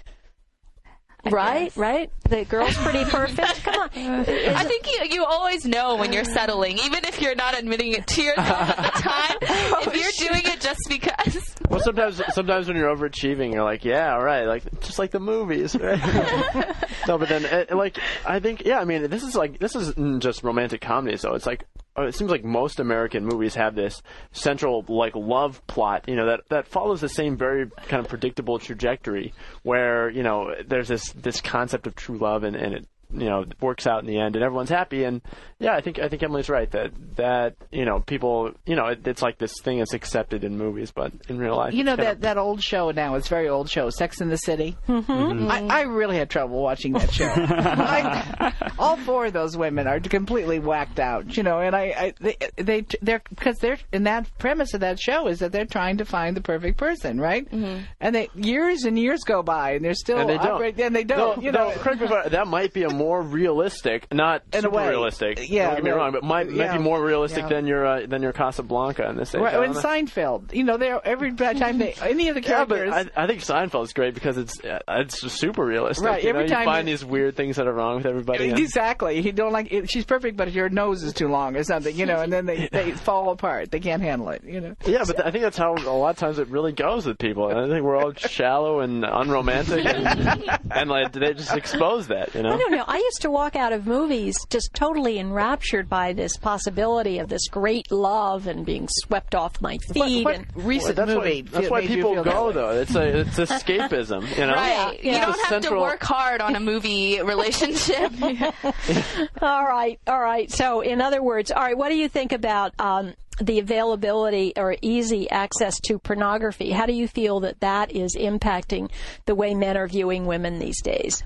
Right, guess. right. The girl's pretty perfect. Come on. *laughs* I think you, you always know when you're settling, even if you're not admitting it to yourself *laughs* at the time. if you're doing it just because. Well, sometimes sometimes when you're overachieving, you're like, yeah, all right, like just like the movies. *laughs* Right? no, but then uh, like I think yeah, I mean this is like this isn't just romantic comedy, so It's like Uh, it seems like most American movies have this central like love plot, you know, that that follows the same very kind of predictable trajectory where you know there's this this concept of true love and and it you know works out in the end and everyone's happy and yeah i think i think emily's right that that you know people you know it, it's like this thing that's accepted in movies but in real life You know that of- that old show now. It's a very old show, Sex and the City. Mm-hmm. I, I really had trouble watching that show. *laughs* I, all four of those women are completely whacked out, you know. And I, I they, they they're because they're in that premise of that show is that they're trying to find the perfect person, right? Mm-hmm. And they years and years go by, and they're still and they don't. operate- and they don't. No, you know, no, correct me that might be a more realistic, not In a super way. realistic. Yeah, don't get me right. wrong, but might, might be more realistic Yeah. than your uh, than your Casablanca in this age. Right, I in know. Seinfeld, you know, they're every time they *laughs* any of the characters. Yeah, characters. but I, I think is great because it's uh, it's just super realistic. Right, you know, every you find you- these weird things that are wrong with everybody. and- Exactly. You don't like it, she's perfect, but your nose is too long or something, you know, and then they, they *laughs* fall apart. They can't handle it, you know. Yeah, but I think that's how a lot of times it really goes with people. And I think we're all shallow and unromantic, and, *laughs* and like they just expose that, you know. I don't know. I used to walk out of movies just totally enraptured by this possibility of this great love and being swept off my feet. What and recent that's movie? why, that's why people feel that go though. It's a it's *laughs* escapism, you know. Right. You It's don't have central- to work hard on a movie *laughs* relationship. *laughs* all right, all right. So, in other words, all right, what do you think about um, the availability or easy access to pornography? How do you feel that that is impacting the way men are viewing women these days?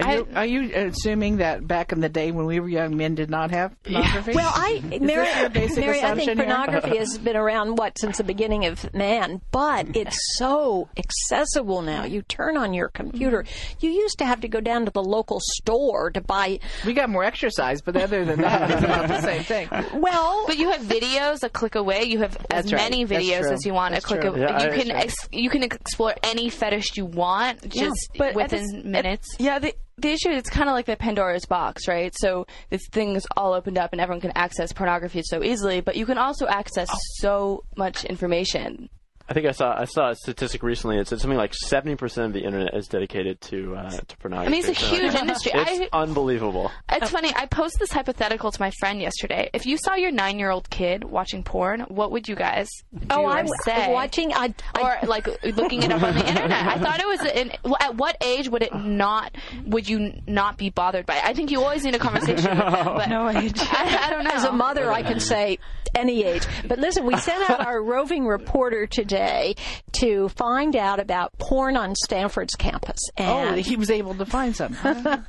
Are you, are you assuming that back in the day when we were young, men did not have pornography? Well, I Mary, this your basic Mary I think assumption here? pornography has been around what since the beginning of man, but it's so accessible now. You turn on your computer. Mm-hmm. You used to have to go down to the local store to buy. we got more exercise, but other than that, it's about the same thing. Well, But you have videos a click away. You have as right. many videos as you want That's a click away. Yeah, you can ex- you can explore any fetish you want just but within this- minutes. Yeah, the, the issue it's kind of like the Pandora's box, right? So this thing's all opened up and everyone can access pornography so easily, but you can also access oh. so much information. I think I saw I saw a statistic recently. It said something like seventy percent of the internet is dedicated to uh, to pornography. I mean, it's a huge industry. It's I, unbelievable. It's funny. I posed this hypothetical to my friend yesterday. If you saw your nine-year-old kid watching porn, what would you guys do oh, I'm say? watching. I, I, or like looking it up on the internet. I thought it was. An, at what age would it not? Would you not be bothered by it? I think you always need a conversation with them. But *laughs* No age. I, I don't know. As a mother, I can say any age. But listen, we sent out our *laughs* roving reporter today to find out about porn on Stanford's campus, Oh, and he was able to find some. *laughs*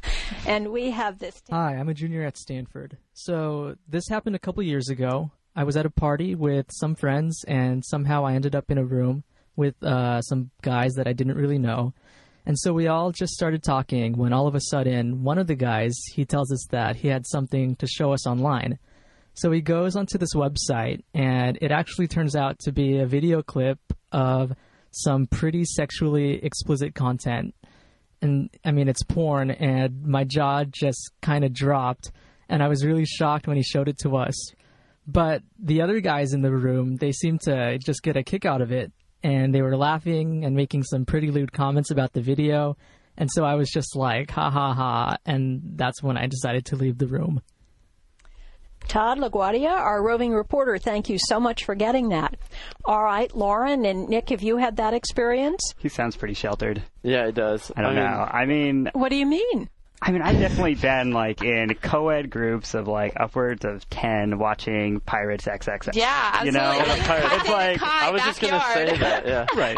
and we have this. Hi, I'm a junior at Stanford. So this happened a couple years ago. I was at a party with some friends, and somehow I ended up in a room with uh, some guys that I didn't really know. And so we all just started talking when all of a sudden, one of the guys, he tells us that he had something to show us online. So he goes onto this website, and it actually turns out to be a video clip of some pretty sexually explicit content and I mean it's porn, and my jaw just kind of dropped, and I was really shocked when he showed it to us. But the other guys in the room, they seemed to just get a kick out of it, and they were laughing and making some pretty lewd comments about the video, and so I was just like, ha ha ha, and that's when I decided to leave the room. Todd LaGuardia, our roving reporter, thank you so much for getting that. All right, Lauren and Nick, have you had that experience? He sounds pretty sheltered. Yeah, it does. I don't mean, know. I mean, What do you mean? I mean, I've definitely been like in co-ed groups of like upwards of ten watching Pirates XXX. Yeah, you know, absolutely. Pirates. it's like I was just gonna say that. Yeah. *laughs* right.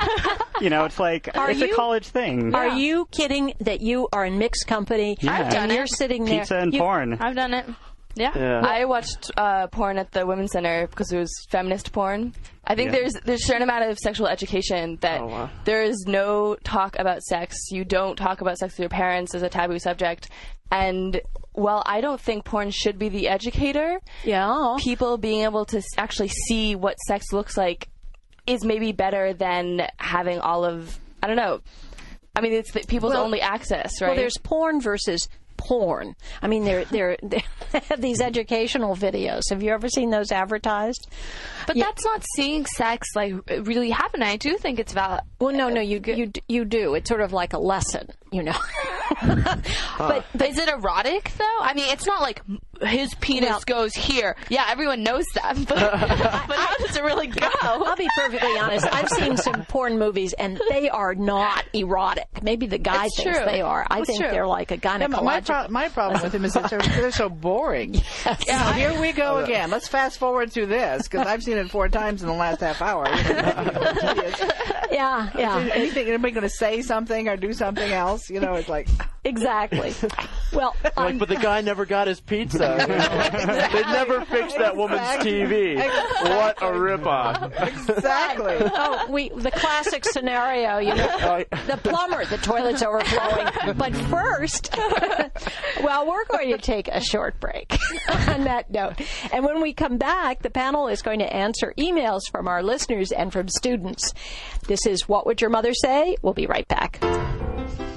You know, it's like Are it's you- a college thing. Are you kidding that you are in mixed company Yeah. I've and done you're sitting there? Pizza and you- porn. I've done it. Yeah. Yeah. I watched uh, porn at the women's center because it was feminist porn. I think Yeah. there's there's a certain amount of sexual education that Oh, wow. there is no talk about sex. You don't talk about sex with your parents as a taboo subject. And while I don't think porn should be the educator, Yeah. people being able to actually see what sex looks like is maybe better than having all of I don't know. I mean, it's the, people's Well- only access, right? Well, there's porn versus porn. I mean, they're, they're, *laughs* they have these educational videos. Have you ever seen those advertised? But that's not seeing sex like really happen. I do think it's valid. Well, no, no, you you you do. It's sort of like a lesson, you know. *laughs* But is it erotic though? I mean, it's not like his penis Well- goes here. Yeah, everyone knows that. But, *laughs* but how does it really go? I'll be perfectly honest. I've seen some porn movies, and they are not erotic. Maybe the guy It's thinks true. they are. I It's think true. they're like a Yeah, my, my, pro- my problem with them is that they're, they're so boring. *laughs* Yeah, here we go again. Let's fast forward through this because I've seen it four times in the last half hour. You know, yeah, yeah, anything, anybody going to say something or do something else? You know, it's like *laughs* exactly. Well, *laughs* Like, but the guy never got his pizza. *laughs* you know? They never fixed that woman's TV. What a ripoff. exactly. oh, we the classic scenario, you know, the plumber, the toilet's overflowing. But first, well, we're going to take a short break on that note. And when we come back, the panel is going to answer emails from our listeners and from students. This is What Would Your Mother Say? We'll be right back.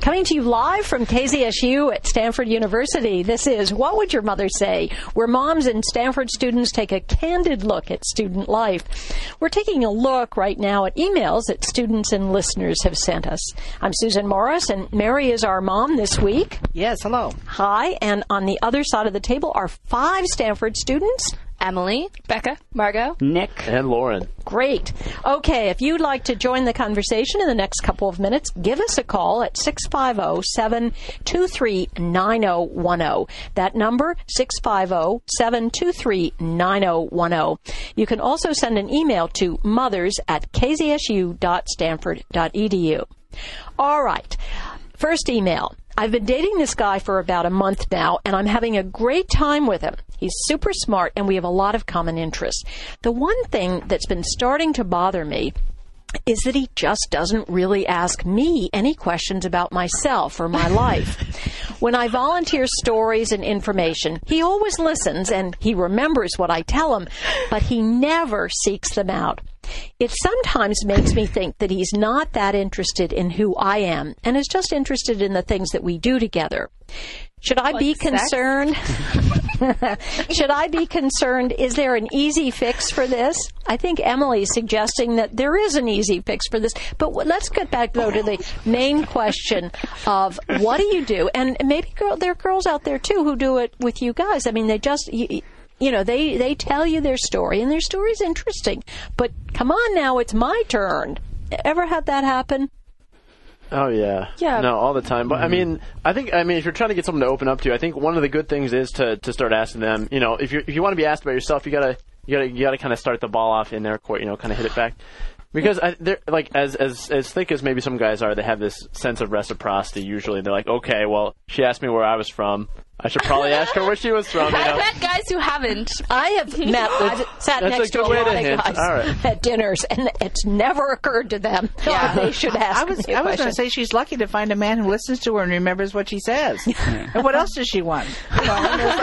Coming to you live from KZSU at Stanford University, this is What Would Your Mother Say? Where moms and Stanford students take a candid look at student life. We're taking a look right now at emails that students and listeners have sent us. I'm Susan Morris, and Mary is our mom this week. Yes, hello. Hi, and on the other side of the table are five Stanford students. Emily, Becca. Margot, Nick. And Lauren. Great. Okay, if you'd like to join the conversation in the next couple of minutes, give us a call at 650 723 9010. That number, 650 723 9010. You can also send an email to mothers at kzsu.stanford.edu. All right. First email. I've been dating this guy for about a month now, and I'm having a great time with him. He's super smart, and we have a lot of common interests. The one thing that's been starting to bother me is that he just doesn't really ask me any questions about myself or my *laughs* life. when I volunteer stories and information, he always listens and he remembers what I tell him, but he never seeks them out. It sometimes makes me think that he's not that interested in who I am and is just interested in the things that we do together. Should I be concerned? *laughs* Should I be concerned? Is there an easy fix for this? I think Emily's suggesting that there is an easy fix for this. But w- let's get back though to the main question of what do you do? And maybe girl, there are girls out there too who do it with you guys. I mean, they just. You, you know, they, they tell you their story, and their story's interesting. But come on now, it's my turn. Ever had that happen? Oh yeah. Yeah. No, all the time. But I mm-hmm. mean, I think I mean if you're trying to get someone to open up to you, I think one of the good things is to to start asking them. You know, if you if you want to be asked about yourself, you gotta you gotta you gotta kind of start the ball off in their court. You know, kind of hit it back. Because I, they're like as as as thick as maybe some guys are, they have this sense of reciprocity. Usually, they're like, okay, well, she asked me where I was from. I should probably ask her where she was from. You I've know. met guys who haven't. I have met, I've sat that's a next to a way lot to of hint. guys All right. at dinners, and it's never occurred to them Yeah. that they should ask I was me a I was going to say she's lucky to find a man who listens to her and remembers what she says. and what else does she want? You know, and it's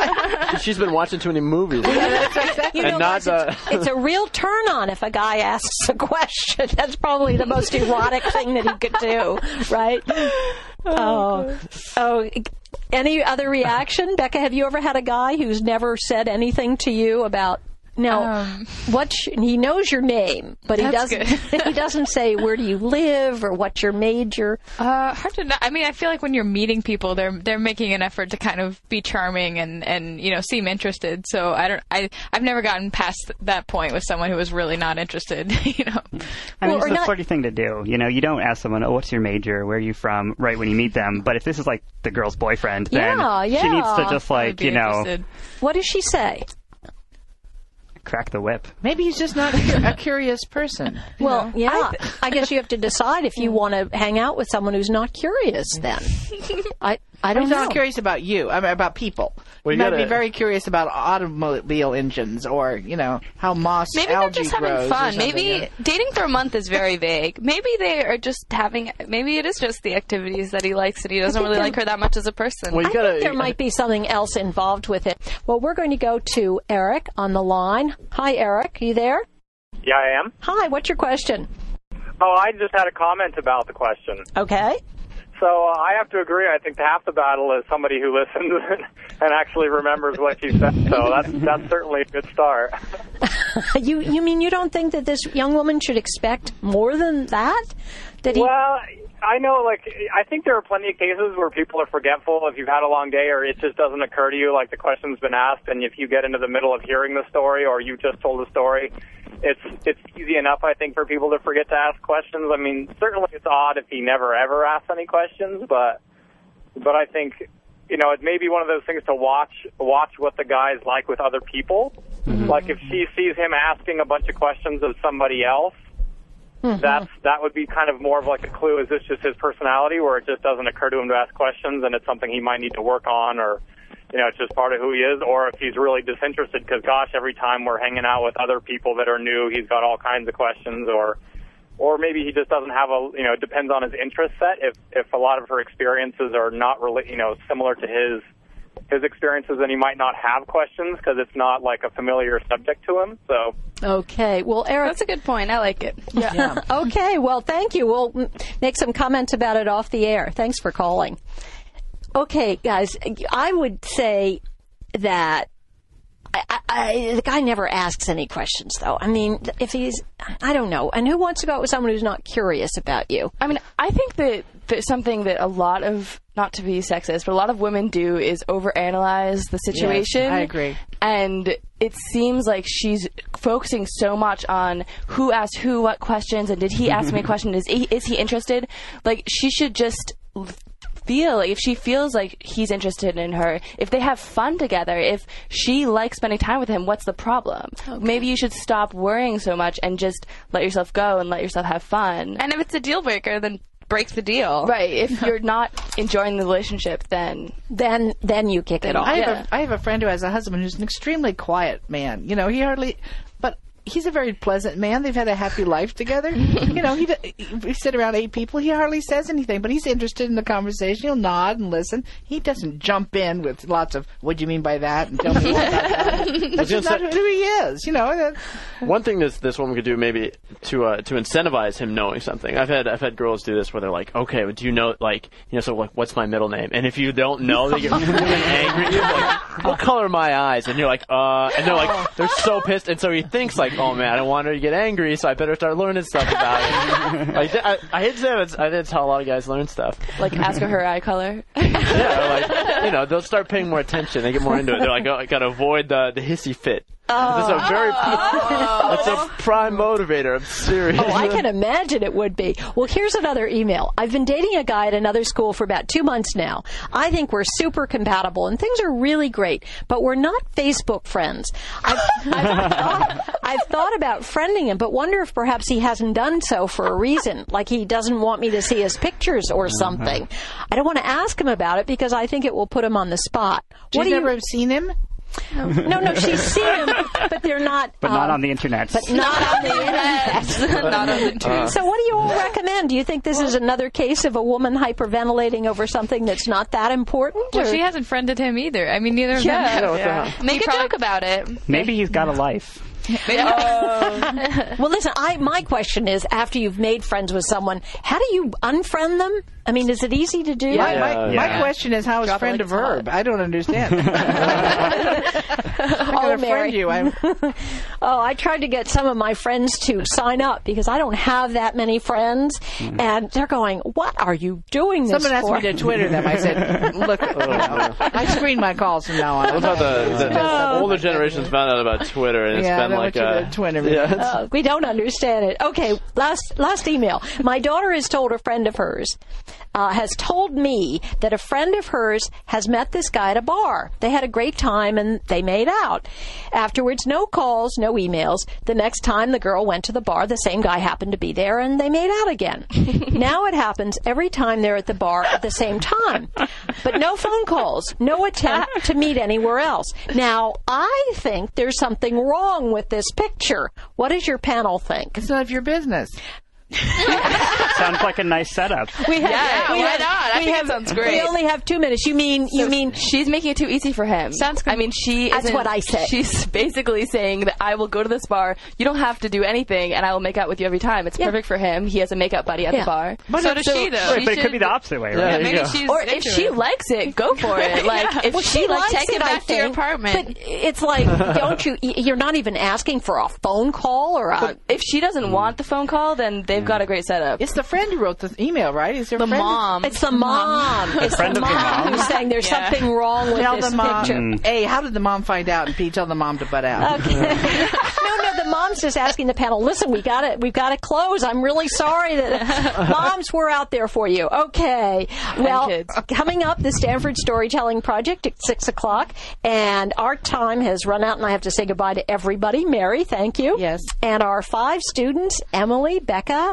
like- She's been watching too many movies. that's exactly. You and know, not guys, it's, the- it's a real turn on if a guy asks a question. *laughs* That's probably the most erotic thing that he could do, right? Oh, oh. Any other reaction, Becca? Have you ever had a guy who's never said anything to you about? Now, Um, what he knows your name, but he doesn't. *laughs* he doesn't say where do you live or what's your major. Uh, hard to know. I mean, I feel like when you're meeting people, they're they're making an effort to kind of be charming and, and you know seem interested. So I don't. I I've never gotten past that point with someone who was really not interested. *laughs* You know. I mean, Well, it's a not- flirty thing to do. You know, you don't ask someone, "Oh, what's your major? Where are you from?" Right when you meet them. But if this is like the girl's boyfriend, then Yeah, she needs to just like you know interested. What does she say? Crack the whip. Maybe he's just not a curious person. *laughs* Well, yeah. I, guess you have to decide if you *laughs* want to hang out with someone who's not curious. Then *laughs* I I don't He's know. not curious about you. I mean, about people. Well, he you might be gotta- very curious about automobile engines or you know how moss Maybe they're algae just grows having or fun. something. Maybe dating for a month is very vague. Maybe they are just having. Maybe it is just the activities that he likes, and he doesn't think really they're- like her that much as a person. Well, you I gotta, think there might be something else involved with it. Well, we're going to go to Eric on the line. Hi, Eric. Are you there? Yeah, I am. Hi. What's your question? Oh, I just had a comment about the question. Okay. So uh, I have to agree. I think half the battle is somebody who listens *laughs* and actually remembers what you said. So that's that's certainly a good start. *laughs* You you mean you don't think that this young woman should expect more than that? That he Well, I know, like, I think there are plenty of cases where people are forgetful if you've had a long day or it just doesn't occur to you, like the question's been asked, and if you get into the middle of hearing the story or you just told a story, it's it's easy enough, I think, for people to forget to ask questions. I mean, certainly it's odd if he never ever asks any questions, but but I think you know it may be one of those things to watch watch what the guy's like with other people. Mm-hmm. Like if she sees him asking a bunch of questions of somebody else, Mm-hmm. that's that would be kind of more of like a clue. Is this just his personality, where it just doesn't occur to him to ask questions, and it's something he might need to work on, or you know, it's just part of who he is, or if he's really disinterested because, gosh, every time we're hanging out with other people that are new, he's got all kinds of questions, or or maybe he just doesn't have a you know, it depends on his interest set. If if a lot of her experiences are not really you know similar to his, his experiences and he might not have questions because it's not like a familiar subject to him. So Okay. Well, Eric. That's a good point. I like it. Yeah. *laughs* okay. Well, thank you. We'll make some comments about it off the air. Thanks for calling. Okay, guys, I would say that I, I, I, the guy never asks any questions, though. I mean, if he's, I don't know. And who wants to go out with someone who's not curious about you? I mean, I think that there's something that a lot of, not to be sexist, but a lot of women do is overanalyze the situation. I agree. And it seems like she's focusing so much on who asked who what questions and did he ask me *laughs* a question? Is he, is he interested? Like, she should just feel if she feels like he's interested in her if they have fun together if she likes spending time with him what's the problem maybe you should stop worrying so much and just let yourself go and let yourself have fun And if it's a deal breaker, then break the deal. Right. If you're not enjoying the relationship, then Then, then you kick it off. I have, Yeah. a, I have a friend who has a husband who's an extremely quiet man. You know, he hardly, but he's a very pleasant man. They've had a happy life together. you know, he we sit around eight people. He hardly says anything, but he's interested in the conversation. He'll nod and listen. He doesn't jump in with lots of "What do you mean by that?" and tell me about that. *laughs* That's just not gonna who he is. You know. One thing this this woman could do maybe to uh, to incentivize him knowing something. I've had I've had girls do this where they're like, okay, but do you know like you know so like what's my middle name? And if you don't know, they get really *laughs* angry. You're like, what color are my eyes? And you're like, uh, and they're like they're so pissed. And so he thinks like, oh man, I don't want her to get angry, so I better start learning stuff about it. *laughs* like I, I hate to say that's I think that's how a lot of guys learn stuff. like ask her her eye color. Yeah, like you know they'll start paying more attention. They get more into it. They're like, oh, I gotta avoid the the hissy fit. That's a very oh. *laughs* that's a prime motivator. I'm serious. Oh, I can imagine it would be. Well, here's another email. I've been dating a guy at another school for about two months now. I think we're super compatible and things are really great, but we're not Facebook friends. I've, I've, *laughs* thought, I've thought about friending him, but wonder if perhaps he hasn't done so for a reason, like he doesn't want me to see his pictures or mm-hmm. something. I don't want to ask him about it because I think it will put him on the spot. she's What do you? never seen him. No, no, she's seen him, but they're not. but not um, on the internet. But not on the internet. *laughs* Not on the tube. So, what do you all recommend? Do you think this is another case of a woman hyperventilating over something that's not that important? Well, or- she hasn't friended him either. I mean, neither of Yeah. them. Yeah, have. what the Make a joke about it. Maybe he's got a life. *laughs* well, listen. I my question is: after you've made friends with someone, how do you unfriend them? I mean, is it easy to do? My, my, Yeah. my question is, how is Drop friend like a it's hot. verb? I don't understand. *laughs* I'm Oh, gonna friend you. I'm, *laughs* Oh, I tried to get some of my friends to sign up because I don't have that many friends, and they're going, "What are you doing this someone asked for?" me to Twitter them. I said, *laughs* "Look, you know, I screen my calls from now on." What about the, the, the older generations found out about Twitter and it's Yeah, been like a Twitter me. Yeah, Uh, we don't understand it. Okay, last last email. My daughter has told a friend of hers, uh, has told me that a friend of hers has met this guy at a bar. They had a great time and they made out. Afterwards, no calls, no emails. The next time the girl went to the bar, the same guy happened to be there and they made out again. *laughs* now it happens every time they're at the bar at the same time. But no phone calls, no attempt to meet anywhere else. Now, I think there's something wrong with this picture. What does your panel think? It's none of your business. *laughs* Sounds like a nice setup. We have, Yeah, we why have- not? I we think it sounds great. We only have two minutes. You mean you So mean she's making it too easy for him. Sounds good. I mean, she. That's what I said. She's basically saying that I will go to this bar. You don't have to do anything, and I will make out with you every time. It's Yeah. perfect for him. He has a makeup buddy at Yeah. the bar. But so does she, though. Wait, but it could be the opposite way, right? there you Maybe she's Or if into she it. likes it, go for it. *laughs* Like if well, she, she likes take it, it I back to your apartment. But it's like, *laughs* don't you? You're not even asking for a phone call or a. if she doesn't hmm. want the phone call, then they've got a great setup. It's the friend who wrote the email, right? Is your the friend? mom. It's the mom. It's friend the of the mom, mom? who's saying there's Yeah. something wrong with Tell this the mom. picture. Mm. A, how did the mom find out? And B, tell the mom to butt out. Okay. *laughs* no, no, the mom's just asking the panel. Listen, we got to we've got to close. I'm really sorry that *laughs* moms we're out there for you. Okay. Well, coming up, the Stanford Storytelling Project at six o'clock, and our time has run out, and I have to say goodbye to everybody. Mary, thank you. Yes. And our five students: Emily, Becca.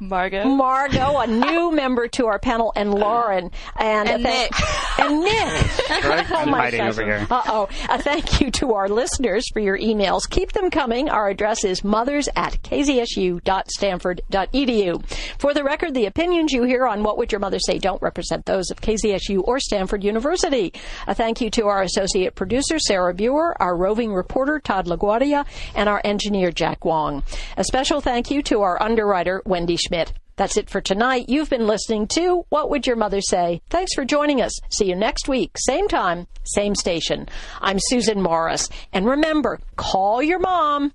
Margot. Margot, a *laughs* new member to our panel, and Lauren. And, And thank- Nick. And Nick. *laughs* Greg, I'm Oh, my hiding gosh. over here. Uh-oh. A thank you to our listeners for your emails. Keep them coming. Our address is mothers at kzsu.stanford.edu. For the record, the opinions you hear on What Would Your Mother Say don't represent those of KZSU or Stanford University. A thank you to our associate producer, Sarah Buer, our roving reporter, Todd LaGuardia, and our engineer, Jack Wong. A special thank you to our underwriter, Schmidt. That's it for tonight. You've been listening to What Would Your Mother Say? Thanks for joining us. See you next week, same time, same station. I'm Susan Morris. And remember, call your mom.